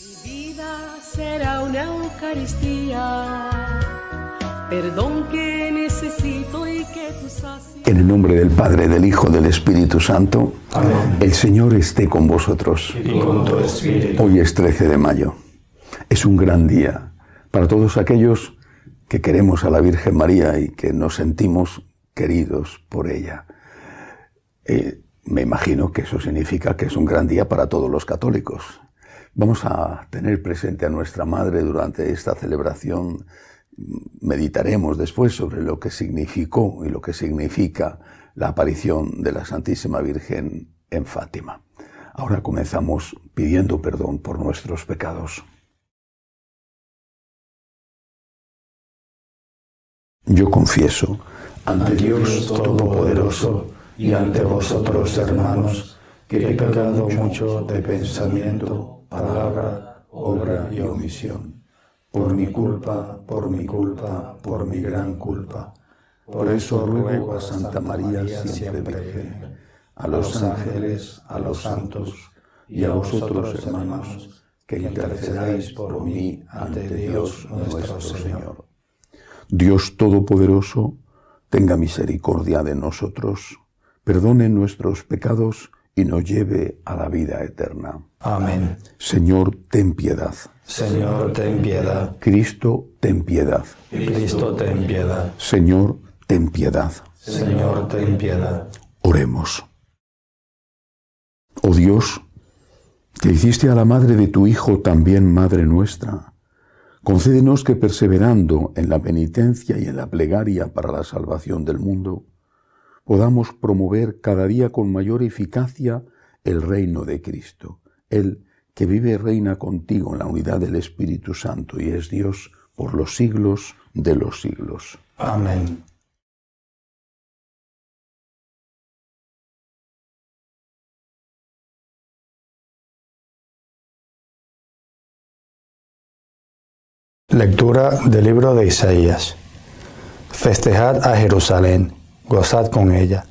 Mi vida será una Eucaristía, perdón que necesito y que tú sacias. En el nombre del Padre, del Hijo, del Espíritu Santo, el Señor esté con vosotros. y con tu espíritu. Hoy es 13 de mayo. Es un gran día para todos aquellos que queremos a la Virgen María y que nos sentimos queridos por ella. Eh, me imagino que eso significa que es un gran día para todos los católicos. Vamos a tener presente a nuestra Madre durante esta celebración. Meditaremos después sobre lo que significó y lo que significa la aparición de la Santísima Virgen en Fátima. Ahora comenzamos pidiendo perdón por nuestros pecados. Yo confieso ante Dios Todopoderoso y ante vosotros, hermanos, que he pecado mucho de pensamiento, palabra, obra y omisión. Por mi culpa, por mi culpa, por mi gran culpa. Por eso ruego a Santa María siempre Virgen, a los ángeles, a los santos y a vosotros, hermanos, que intercedáis por mí ante Dios nuestro Señor. Dios Todopoderoso, tenga misericordia de nosotros, perdone nuestros pecados y nos lleve a la vida eterna. Amén. Señor, ten piedad. Señor, ten piedad. Cristo, ten piedad. Cristo, ten piedad. Señor, ten piedad. Señor, ten piedad. Oremos. Oh Dios, que hiciste a la madre de tu Hijo también madre nuestra, concédenos que perseverando en la penitencia y en la plegaria para la salvación del mundo, podamos promover cada día con mayor eficacia el reino de Cristo, el que vive y reina contigo en la unidad del Espíritu Santo y es Dios por los siglos de los siglos. Amén. Lectura del libro de Isaías. Festejad a Jerusalén, gozad con ella,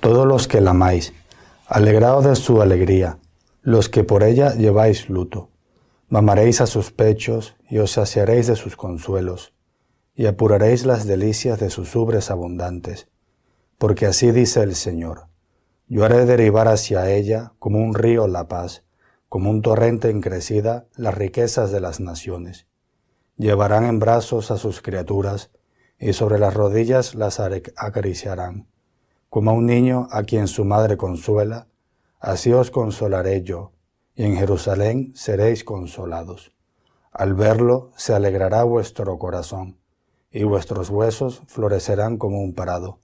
todos los que la amáis, alegraos de su alegría, los que por ella lleváis luto. Mamaréis a sus pechos y os saciaréis de sus consuelos, y apuraréis las delicias de sus ubres abundantes. Porque así dice el Señor, yo haré derivar hacia ella como un río la paz, como un torrente en crecida las riquezas de las naciones. Llevarán en brazos a sus criaturas, y sobre las rodillas las acariciarán. Como a un niño a quien su madre consuela, así os consolaré yo, y en Jerusalén seréis consolados. Al verlo se alegrará vuestro corazón, y vuestros huesos florecerán como un prado.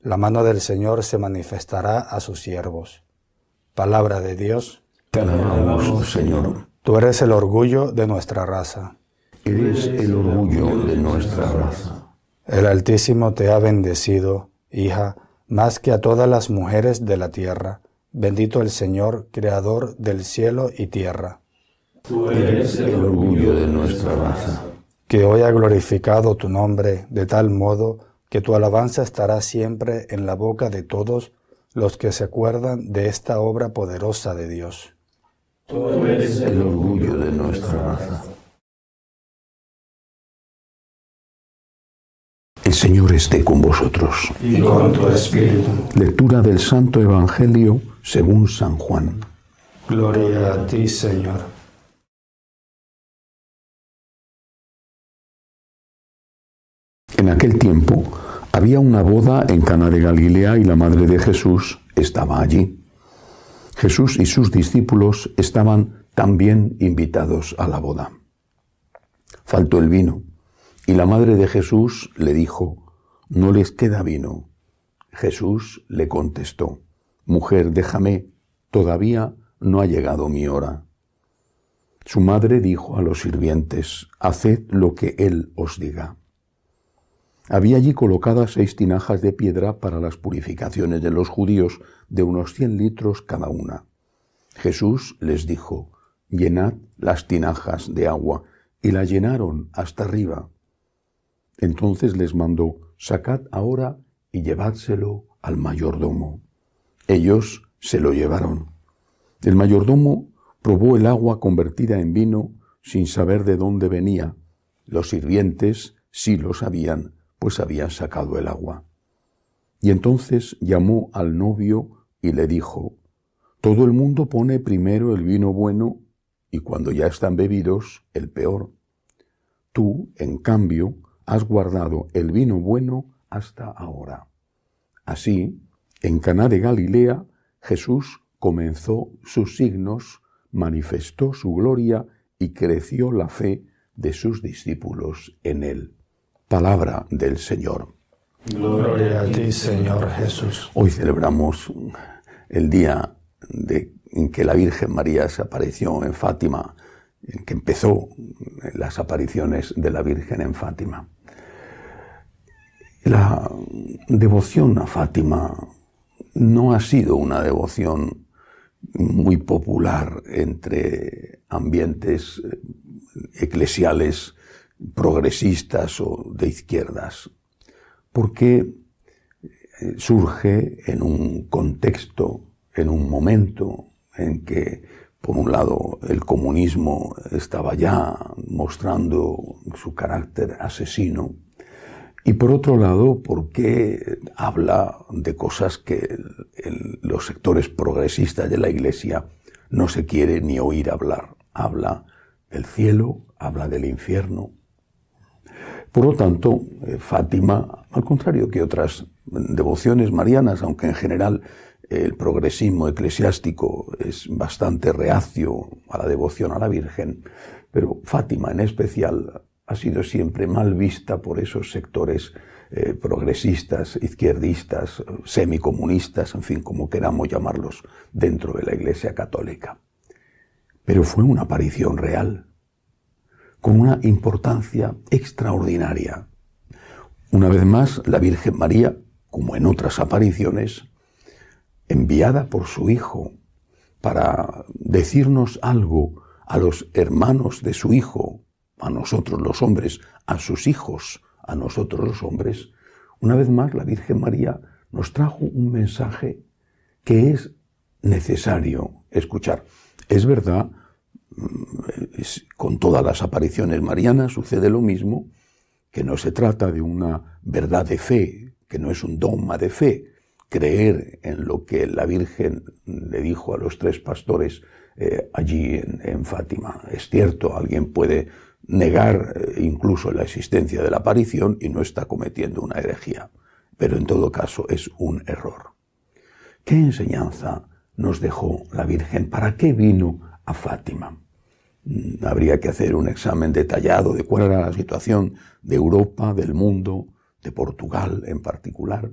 La mano del Señor se manifestará a sus siervos. Palabra de Dios. Te alabamos, Señor. Tú eres el orgullo de nuestra raza. Eres el orgullo de nuestra raza. El Altísimo te ha bendecido, hija, más que a todas las mujeres de la tierra. Bendito el Señor, Creador del cielo y tierra. Tú eres el orgullo de nuestra raza. Que hoy ha glorificado tu nombre de tal modo que tu alabanza estará siempre en la boca de todos los que se acuerdan de esta obra poderosa de Dios. Tú eres el orgullo de nuestra raza. Señor esté con vosotros. Y con tu espíritu. Lectura del Santo Evangelio según San Juan. Gloria a ti, Señor. En aquel tiempo había una boda en Cana de Galilea y la madre de Jesús estaba allí. Jesús y sus discípulos estaban también invitados a la boda. Faltó el vino y la madre de Jesús le dijo, no les queda vino. Jesús le contestó, Mujer, déjame, todavía no ha llegado mi hora. Su madre dijo a los sirvientes, Haced lo que él os diga. Había allí colocadas seis tinajas de piedra para las purificaciones de los judíos, de unos cien litros cada una. Jesús les dijo, Llenad las tinajas de agua, y la llenaron hasta arriba. Entonces les mandó, Sacad ahora y llevádselo al mayordomo. Ellos se lo llevaron. El mayordomo probó el agua convertida en vino sin saber de dónde venía. Los sirvientes sí lo sabían, pues habían sacado el agua. Y entonces llamó al novio y le dijo, Todo el mundo pone primero el vino bueno y cuando ya están bebidos, el peor. Tú, en cambio, has guardado el vino bueno hasta ahora. Así, en Caná de Galilea, Jesús comenzó sus signos, manifestó su gloria y creció la fe de sus discípulos en él. Palabra del Señor. Gloria a ti, Señor Jesús. Hoy celebramos el día en que la Virgen María se apareció en Fátima, en que empezó las apariciones de la Virgen en Fátima. La devoción a Fátima no ha sido una devoción muy popular entre ambientes eclesiales progresistas o de izquierdas porque eh, surge en un contexto, en un momento en que, por un lado, el comunismo estaba ya mostrando su carácter asesino, y por otro lado, porque habla de cosas que los sectores progresistas de la Iglesia no se quiere ni oír hablar. Habla del cielo, habla del infierno, por lo tanto, eh, Fátima, al contrario que otras devociones marianas, aunque en general el progresismo eclesiástico es bastante reacio a la devoción a la Virgen, pero Fátima en especial ha sido siempre mal vista por esos sectores eh, progresistas, izquierdistas, semicomunistas, en fin, como queramos llamarlos, dentro de la Iglesia Católica. Pero fue una aparición real con una importancia extraordinaria. Una vez más, la Virgen María, como en otras apariciones, enviada por su Hijo para decirnos algo a los hermanos de su Hijo, a nosotros los hombres, a sus hijos, a nosotros los hombres, una vez más la Virgen María nos trajo un mensaje que es necesario escuchar. Es verdad con todas las apariciones marianas sucede lo mismo, que no se trata de una verdad de fe, que no es un dogma de fe, creer en lo que la Virgen le dijo a los tres pastores eh, allí en, Fátima. Es cierto, alguien puede negar eh, incluso la existencia de la aparición y no está cometiendo una herejía, pero en todo caso es un error. ¿Qué enseñanza nos dejó la Virgen? ¿Para qué vino a Fátima? Mm, habría que hacer un examen detallado de cuál era la situación de Europa, del mundo, de Portugal en particular.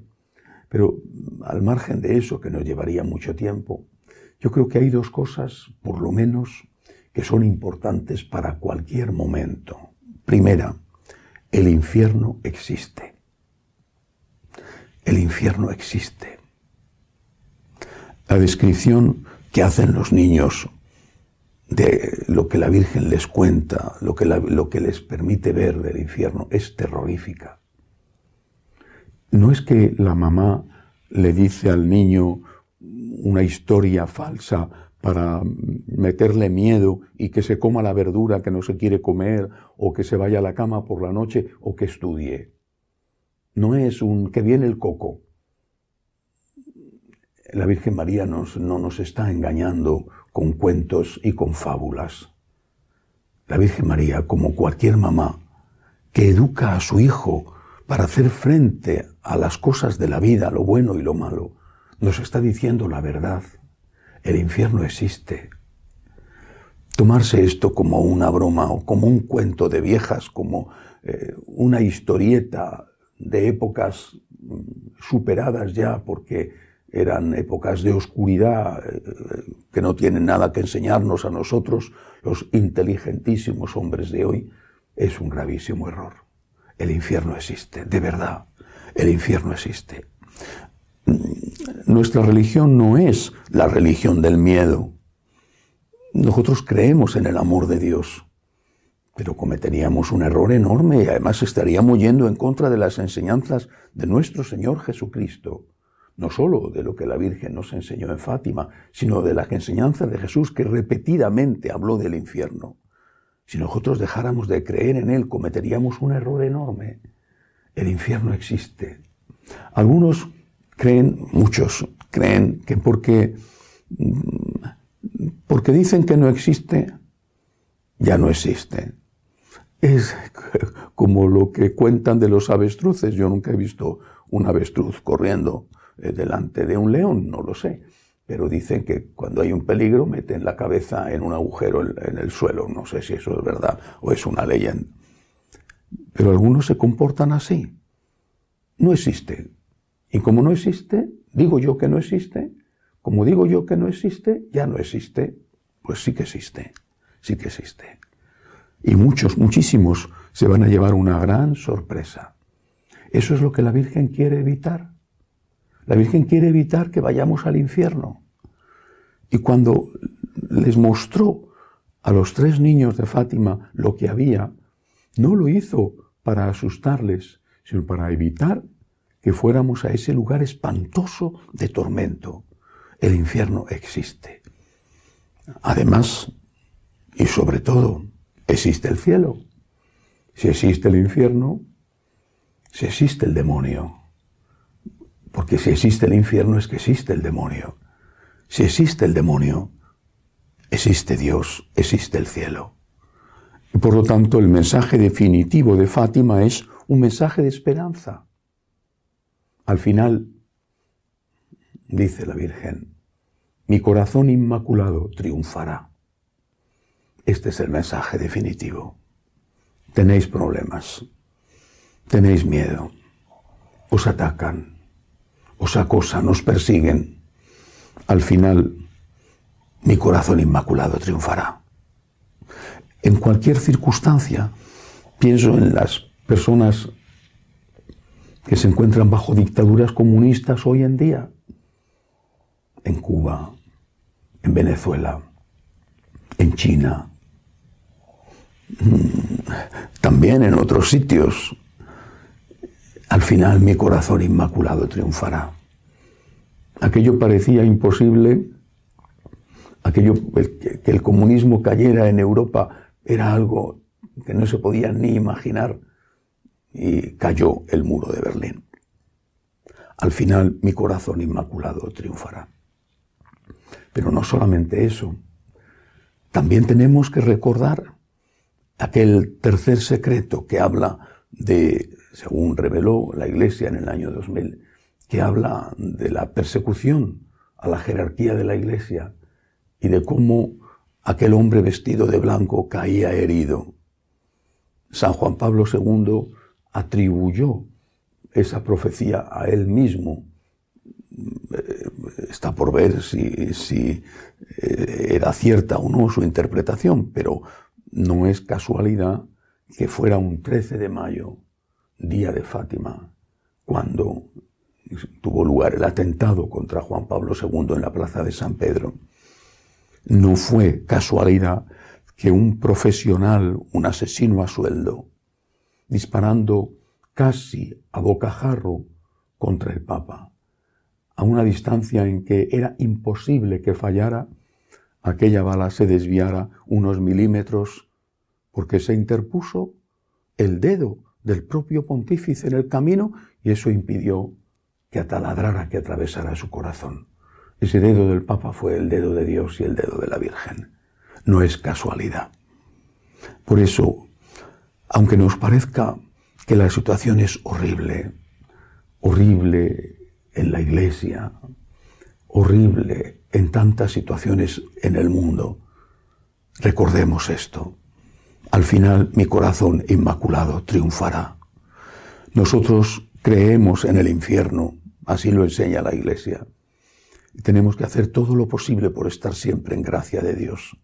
Pero mm, al margen de eso, que nos llevaría mucho tiempo, yo creo que hay dos cosas, por lo menos, que son importantes para cualquier momento. Primera, el infierno existe. El infierno existe. La descripción que hacen los niños de lo que la Virgen les cuenta, lo que, lo que les permite ver del infierno, es terrorífica. No es que la mamá le dice al niño una historia falsa para meterle miedo y que se coma la verdura que no se quiere comer o que se vaya a la cama por la noche o que estudie. No es un que viene el coco. La Virgen María no nos está engañando con cuentos y con fábulas. La Virgen María, como cualquier mamá, que educa a su hijo para hacer frente a las cosas de la vida, lo bueno y lo malo, nos está diciendo la verdad. El infierno existe. Tomarse esto como una broma o como un cuento de viejas, como eh, una historieta de épocas mm, superadas ya porque eran épocas de oscuridad eh, que no tienen nada que enseñarnos a nosotros, los inteligentísimos hombres de hoy, es un gravísimo error. El infierno existe, de verdad, el infierno existe. Nuestra religión no es la religión del miedo. Nosotros creemos en el amor de Dios, pero cometeríamos un error enorme y además estaríamos yendo en contra de las enseñanzas de nuestro Señor Jesucristo no solo de lo que la Virgen nos enseñó en Fátima, sino de las enseñanzas de Jesús que repetidamente habló del infierno. Si nosotros dejáramos de creer en Él, cometeríamos un error enorme. El infierno existe. Algunos creen, muchos creen que porque, porque dicen que no existe, ya no existe. Es como lo que cuentan de los avestruces. Yo nunca he visto un avestruz corriendo eh, delante de un león, no lo sé. Pero dicen que cuando hay un peligro meten la cabeza en un agujero en el suelo. No sé si eso es verdad o es una leyenda. Pero algunos se comportan así. No existe. Y como no existe, digo yo que no existe. Como digo yo que no existe, ya no existe. Pues sí que existe. Sí que existe. Y muchos, muchísimos se van a llevar una gran sorpresa. Eso es lo que la Virgen quiere evitar. La Virgen quiere evitar que vayamos al infierno. Y cuando les mostró a los tres niños de Fátima lo que había, no lo hizo para asustarles, sino para evitar que fuéramos a ese lugar espantoso de tormento. El infierno existe. Además, y sobre todo, existe el cielo. Si existe el infierno, si existe el demonio. Porque si existe el infierno es que existe el demonio. Si existe el demonio, existe Dios, existe el cielo. Y por lo tanto el mensaje definitivo de Fátima es un mensaje de esperanza. Al final, dice la Virgen, mi corazón inmaculado triunfará. Este es el mensaje definitivo. Tenéis problemas, tenéis miedo, os atacan, os acosan, os persiguen, al final mi corazón inmaculado triunfará. En cualquier circunstancia, pienso en las personas que se encuentran bajo dictaduras comunistas hoy en día, en Cuba, en Venezuela, en China, mm, también en otros sitios, al final mi corazón inmaculado triunfará. Aquello parecía imposible, aquello que el comunismo cayera en Europa era algo que no se podía ni imaginar y cayó el muro de Berlín. Al final mi corazón inmaculado triunfará. Pero no solamente eso, también tenemos que recordar aquel tercer secreto que habla de según reveló la Iglesia en el año 2000, que habla de la persecución a la jerarquía de la Iglesia y de cómo aquel hombre vestido de blanco caía herido. San Juan Pablo II atribuyó esa profecía a él mismo. Está por ver si, si eh, era cierta o no su interpretación, pero no es casualidad que fuera un 13 de mayo día de Fátima, cuando tuvo lugar el atentado contra Juan Pablo II en la plaza de San Pedro, no fue casualidad que un profesional, un asesino a sueldo, disparando casi a bocajarro contra el Papa, a una distancia en que era imposible que fallara, aquella bala se desviara unos milímetros porque se interpuso el dedo del propio pontífice en el camino y eso impidió que ataladrara, que atravesara su corazón. Ese dedo del Papa fue el dedo de Dios y el dedo de la Virgen. No es casualidad. Por eso, aunque nos parezca que la situación es horrible, horrible en la iglesia, horrible en tantas situaciones en el mundo, recordemos esto. Al final mi corazón inmaculado triunfará. Nosotros creemos en el infierno, así lo enseña la Iglesia. Y tenemos que hacer todo lo posible por estar siempre en gracia de Dios.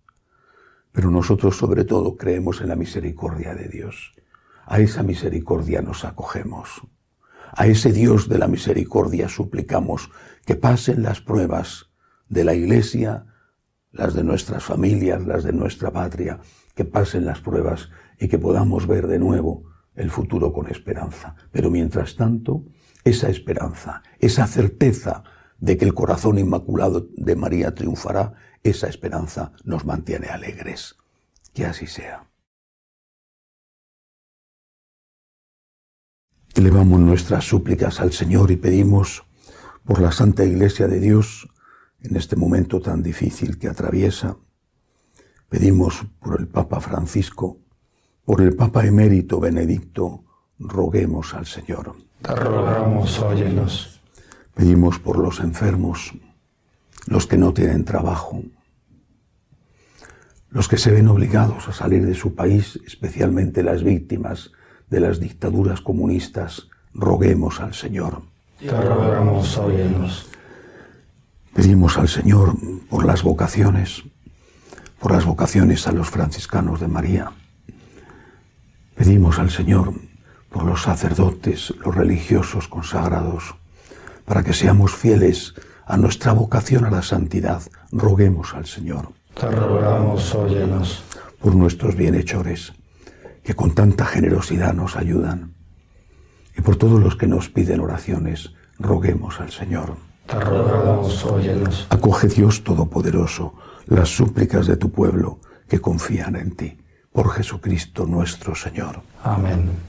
Pero nosotros sobre todo creemos en la misericordia de Dios. A esa misericordia nos acogemos. A ese Dios de la misericordia suplicamos que pasen las pruebas de la Iglesia, las de nuestras familias, las de nuestra patria, que pasen las pruebas y que podamos ver de nuevo el futuro con esperanza. Pero mientras tanto, esa esperanza, esa certeza de que el corazón inmaculado de María triunfará, esa esperanza nos mantiene alegres. Que así sea. Elevamos nuestras súplicas al Señor y pedimos por la Santa Iglesia de Dios en este momento tan difícil que atraviesa. Pedimos por el Papa Francisco, por el Papa emérito Benedicto, roguemos al Señor. Te rogamos, óyenos. Pedimos por los enfermos, los que no tienen trabajo, los que se ven obligados a salir de su país, especialmente las víctimas de las dictaduras comunistas, roguemos al Señor. Te rogamos, óyenos. Pedimos al Señor por las vocaciones, por las vocaciones a los franciscanos de María. Pedimos al Señor por los sacerdotes, los religiosos consagrados, para que seamos fieles a nuestra vocación a la santidad. Roguemos al Señor. Te rogamos, óyenos. Por nuestros bienhechores, que con tanta generosidad nos ayudan. Y por todos los que nos piden oraciones, roguemos al Señor. Te rogamos, óyenos. Acoge Dios Todopoderoso las súplicas de tu pueblo que confían en ti. Por Jesucristo nuestro Señor. Amén.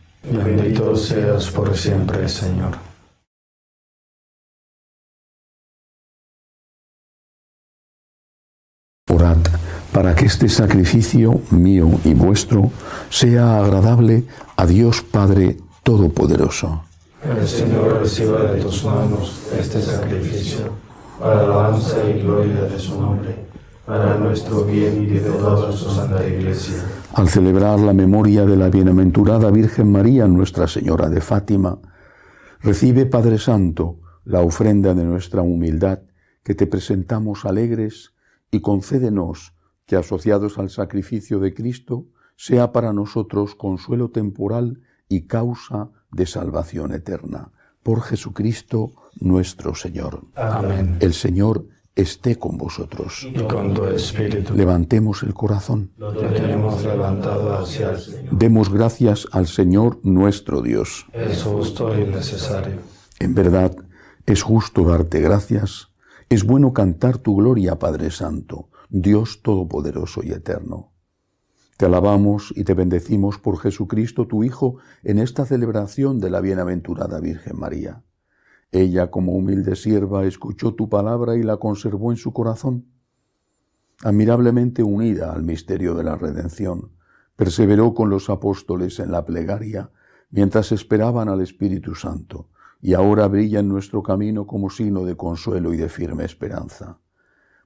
Bendito seas por siempre, Señor. Orad para que este sacrificio mío y vuestro sea agradable a Dios Padre Todopoderoso. El Señor reciba de tus manos este sacrificio para alabanza y gloria de su nombre, para nuestro bien y de toda su santa iglesia. Al celebrar la memoria de la bienaventurada Virgen María, Nuestra Señora de Fátima, recibe, Padre Santo, la ofrenda de nuestra humildad que te presentamos alegres y concédenos que, asociados al sacrificio de Cristo, sea para nosotros consuelo temporal y causa de salvación eterna. Por Jesucristo nuestro Señor. Amén. El Señor esté con vosotros. Y con tu espíritu. Levantemos el corazón. Lo tenemos levantado hacia el Señor. Demos gracias al Señor nuestro Dios. Es justo y necesario. En verdad, es justo darte gracias. Es bueno cantar tu gloria, Padre Santo, Dios Todopoderoso y Eterno. Te alabamos y te bendecimos por Jesucristo, tu Hijo, en esta celebración de la bienaventurada Virgen María. Ella, como humilde sierva, escuchó tu palabra y la conservó en su corazón. Admirablemente unida al misterio de la redención, perseveró con los apóstoles en la plegaria mientras esperaban al Espíritu Santo, y ahora brilla en nuestro camino como signo de consuelo y de firme esperanza.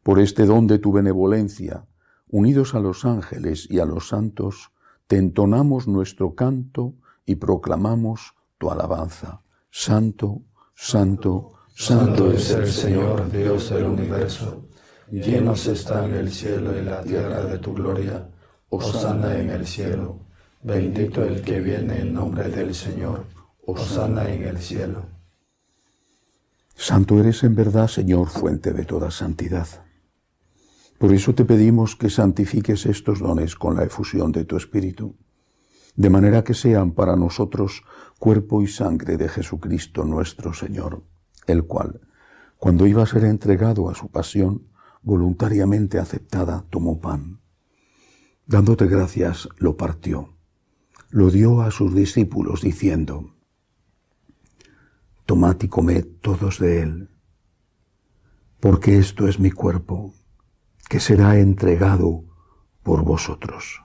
Por este don de tu benevolencia, unidos a los ángeles y a los santos, te entonamos nuestro canto y proclamamos tu alabanza. Santo, santo, Santo es el Señor, Dios del universo. Llenos están el cielo y la tierra de tu gloria. Osana en el cielo. Bendito el que viene en nombre del Señor. Osana en el cielo. Santo eres en verdad, Señor, fuente de toda santidad. Por eso te pedimos que santifiques estos dones con la efusión de tu Espíritu, de manera que sean para nosotros cuerpo y sangre de Jesucristo nuestro Señor, el cual, cuando iba a ser entregado a su pasión, voluntariamente aceptada, tomó pan. Dándote gracias, lo partió, lo dio a sus discípulos, diciendo, Tomad y comed todos de él, porque esto es mi cuerpo que será entregado por vosotros.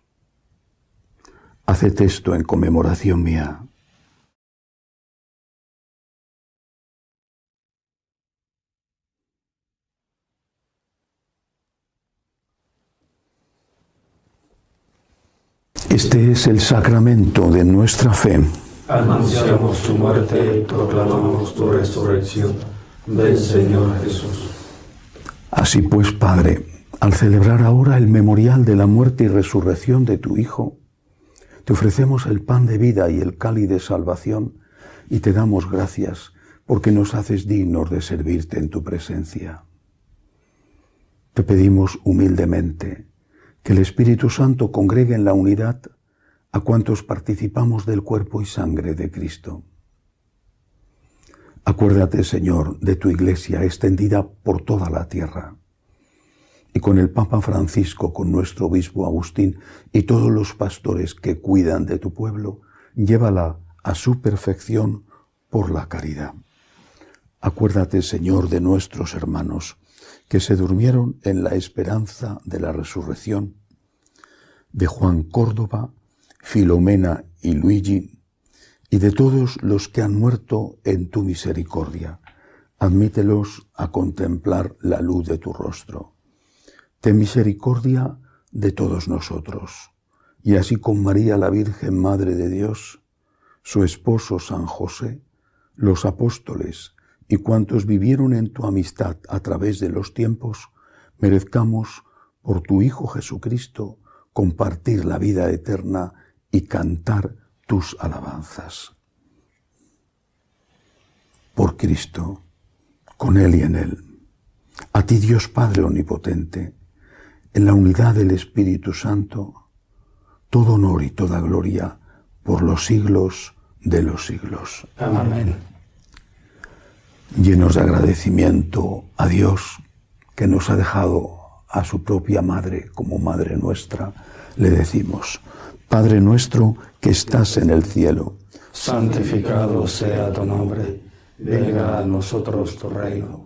Haced esto en conmemoración mía. Este es el sacramento de nuestra fe. Anunciamos tu muerte y proclamamos tu resurrección. Ven, Señor Jesús. Así pues, Padre, al celebrar ahora el memorial de la muerte y resurrección de tu Hijo, te ofrecemos el pan de vida y el cáliz de salvación y te damos gracias porque nos haces dignos de servirte en tu presencia. Te pedimos humildemente que el Espíritu Santo congregue en la unidad a cuantos participamos del cuerpo y sangre de Cristo. Acuérdate, Señor, de tu iglesia extendida por toda la tierra. Y con el Papa Francisco, con nuestro obispo Agustín y todos los pastores que cuidan de tu pueblo, llévala a su perfección por la caridad. Acuérdate, Señor, de nuestros hermanos que se durmieron en la esperanza de la resurrección, de Juan Córdoba, Filomena y Luigi, y de todos los que han muerto en tu misericordia. Admítelos a contemplar la luz de tu rostro. Ten misericordia de todos nosotros. Y así con María la Virgen Madre de Dios, su esposo San José, los apóstoles, y cuantos vivieron en tu amistad a través de los tiempos, merezcamos, por tu Hijo Jesucristo, compartir la vida eterna y cantar tus alabanzas. Por Cristo, con Él y en Él. A ti Dios Padre Omnipotente, en la unidad del Espíritu Santo, todo honor y toda gloria por los siglos de los siglos. Amén llenos de agradecimiento a Dios que nos ha dejado a su propia madre como madre nuestra, le decimos, Padre nuestro que estás en el cielo, santificado sea tu nombre, venga a nosotros tu reino,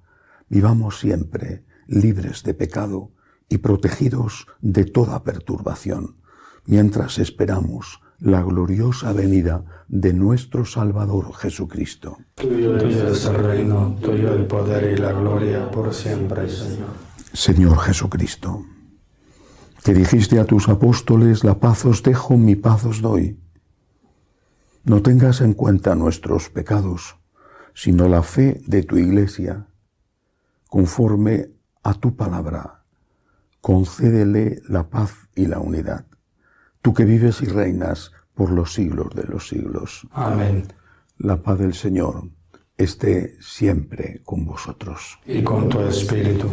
vivamos siempre libres de pecado y protegidos de toda perturbación, mientras esperamos la gloriosa venida de nuestro Salvador Jesucristo. Tuyo es el reino, tuyo el poder y la gloria por siempre, Señor. Señor Jesucristo, que dijiste a tus apóstoles, la paz os dejo, mi paz os doy. No tengas en cuenta nuestros pecados, sino la fe de tu iglesia, conforme a tu palabra. Concédele la paz y la unidad tú que vives y reinas por los siglos de los siglos. Amén. La paz del Señor esté siempre con vosotros. Y con tu espíritu.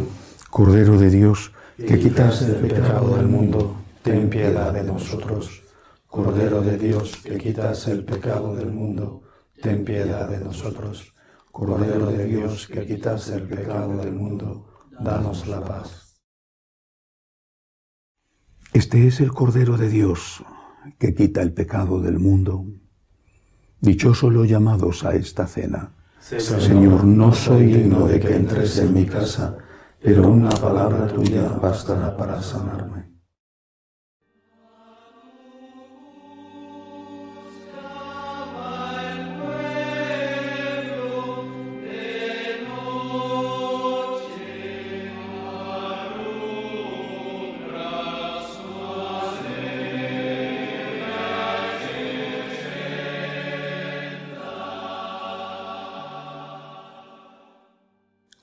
Cordero de Dios, que quitas el pecado del mundo, ten piedad de nosotros. Cordero de Dios, que quitas el pecado del mundo, ten piedad de nosotros. Cordero de Dios, que quitas el pecado del mundo, danos la paz. Este es el Cordero de Dios, que quita el pecado del mundo. Dichosos los llamados a esta cena. Señor, no soy digno de que entres en mi casa, pero una palabra tuya bastará para sanarme.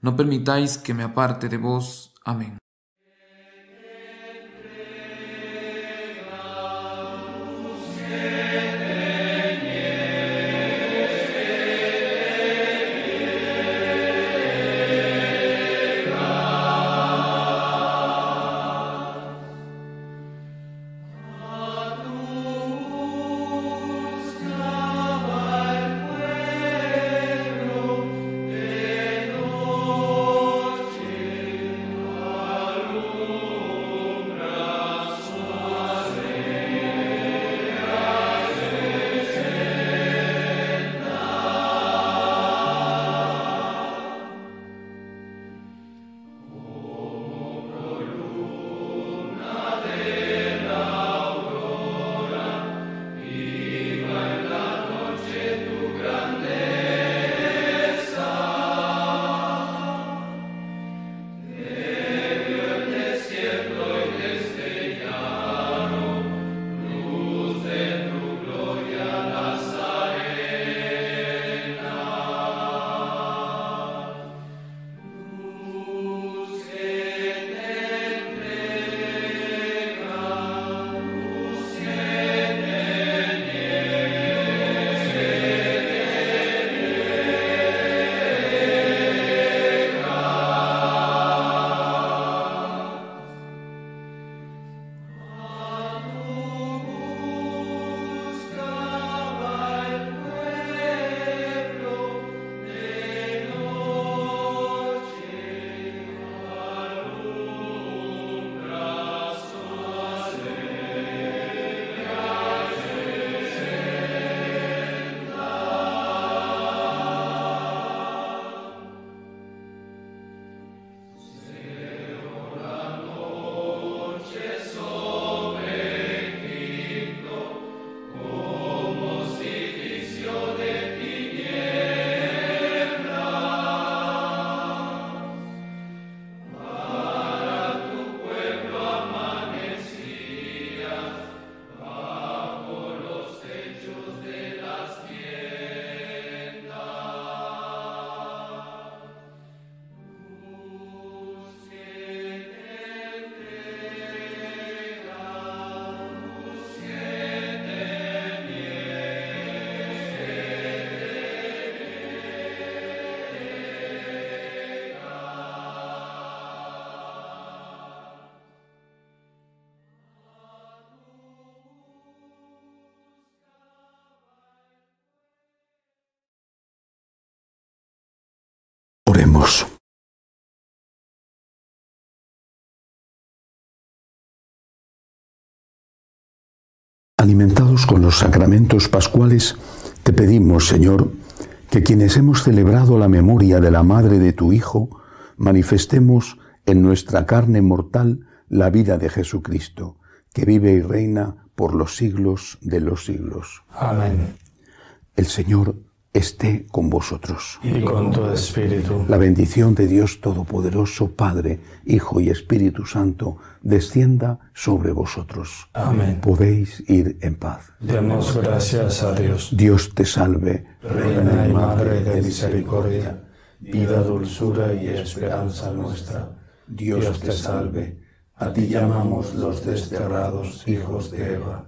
no permitáis que me aparte de vos. Amén. Alimentados con los sacramentos pascuales, te pedimos, Señor, que quienes hemos celebrado la memoria de la Madre de tu Hijo, manifestemos en nuestra carne mortal la vida de Jesucristo, que vive y reina por los siglos de los siglos. Amén. El Señor esté con vosotros. Y con tu espíritu. La bendición de Dios Todopoderoso, Padre, Hijo y Espíritu Santo, descienda sobre vosotros. Amén. Podéis ir en paz. Demos gracias a Dios. Dios te salve, Reina y Madre de misericordia, vida, dulzura y esperanza nuestra. Dios te salve. A ti llamamos los desterrados hijos de Eva.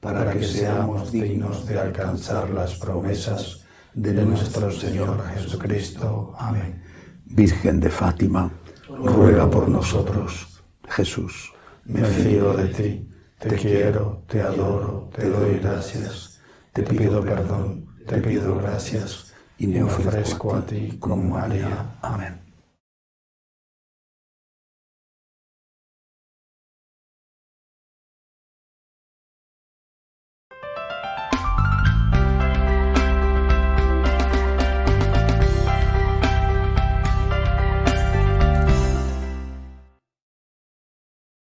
para que seamos dignos de alcanzar las promesas de nuestro Señor Jesucristo. Amén. Virgen de Fátima, Ruega por nosotros. Jesús. Me fío de ti, te quiero, te adoro, te doy gracias, te pido perdón, te pido gracias y me ofrezco a ti como María. Amén.